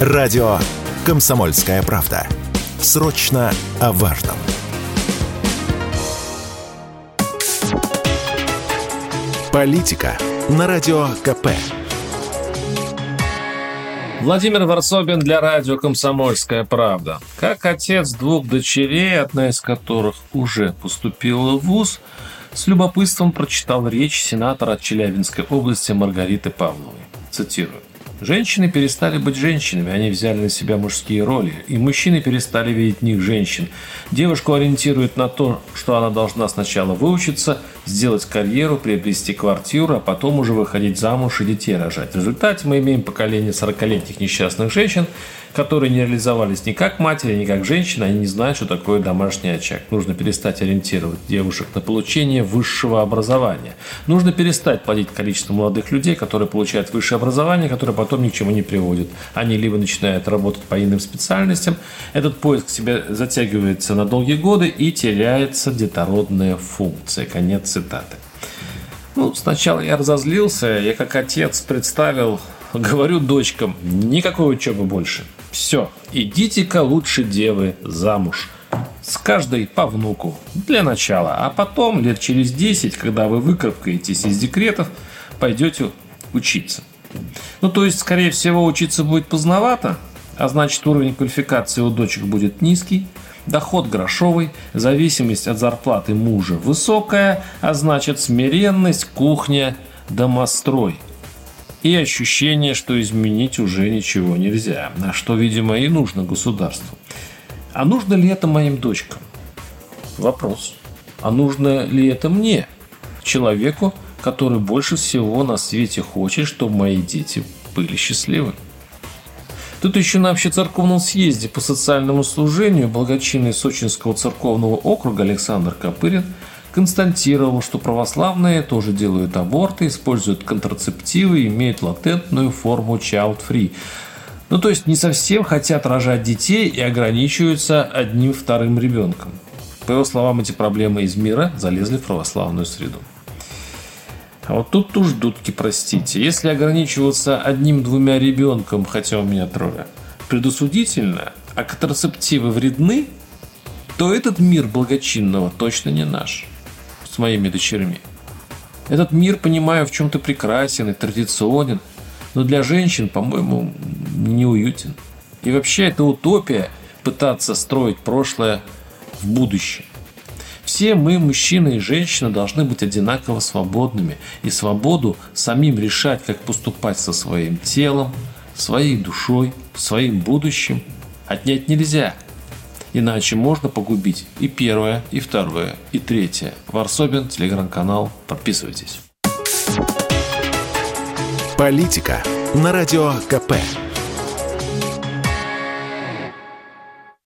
Радио «Комсомольская правда». Срочно о важном. Политика на Радио КП. Владимир Варсобин для радио «Комсомольская правда». Как отец двух дочерей, одна из которых уже поступила в ВУЗ, с любопытством прочитал речь сенатора от Челябинской области Маргариты Павловой. Цитирую. Женщины перестали быть женщинами, они взяли на себя мужские роли, и мужчины перестали видеть в них женщин. Девушку ориентируют на то, что она должна сначала выучиться, сделать карьеру, приобрести квартиру, а потом уже выходить замуж и детей рожать. В результате мы имеем поколение 40-летних несчастных женщин, которые не реализовались ни как матери, ни как женщины, они не знают, что такое домашний очаг. Нужно перестать ориентировать девушек на получение высшего образования. Нужно перестать плодить количество молодых людей, которые получают высшее образование, которое потом ни к чему не приводит. Они либо начинают работать по иным специальностям, этот поиск себя затягивается на долгие годы и теряется детородная функция. Конец цитаты. Ну, сначала я разозлился, я как отец представил, говорю дочкам, никакой учебы больше. Все, идите-ка лучше девы замуж. С каждой по внуку. Для начала. А потом, лет через 10, когда вы выкарабкаетесь из декретов, пойдете учиться. Ну, то есть, скорее всего, учиться будет поздновато, а значит, уровень квалификации у дочек будет низкий, доход грошовый, зависимость от зарплаты мужа высокая, а значит, смиренность, кухня, домострой – и ощущение, что изменить уже ничего нельзя, а что, видимо, и нужно государству. А нужно ли это моим дочкам? Вопрос. А нужно ли это мне, человеку, который больше всего на свете хочет, чтобы мои дети были счастливы? Тут еще на общецерковном съезде по социальному служению благочинный Сочинского церковного округа Александр Копырин – констатировал, что православные тоже делают аборты, используют контрацептивы имеют латентную форму child-free. Ну, то есть не совсем хотят рожать детей и ограничиваются одним вторым ребенком. По его словам, эти проблемы из мира залезли в православную среду. А вот тут уж дудки, простите. Если ограничиваться одним-двумя ребенком, хотя у меня трое, предусудительно, а контрацептивы вредны, то этот мир благочинного точно не наш с моими дочерьми. Этот мир, понимаю, в чем-то прекрасен и традиционен, но для женщин, по-моему, неуютен. И вообще это утопия пытаться строить прошлое в будущее. Все мы, мужчины и женщины, должны быть одинаково свободными и свободу самим решать, как поступать со своим телом, своей душой, своим будущим отнять нельзя – Иначе можно погубить и первое, и второе, и третье. Варсобин, телеграм-канал. Подписывайтесь. Политика на радио КП.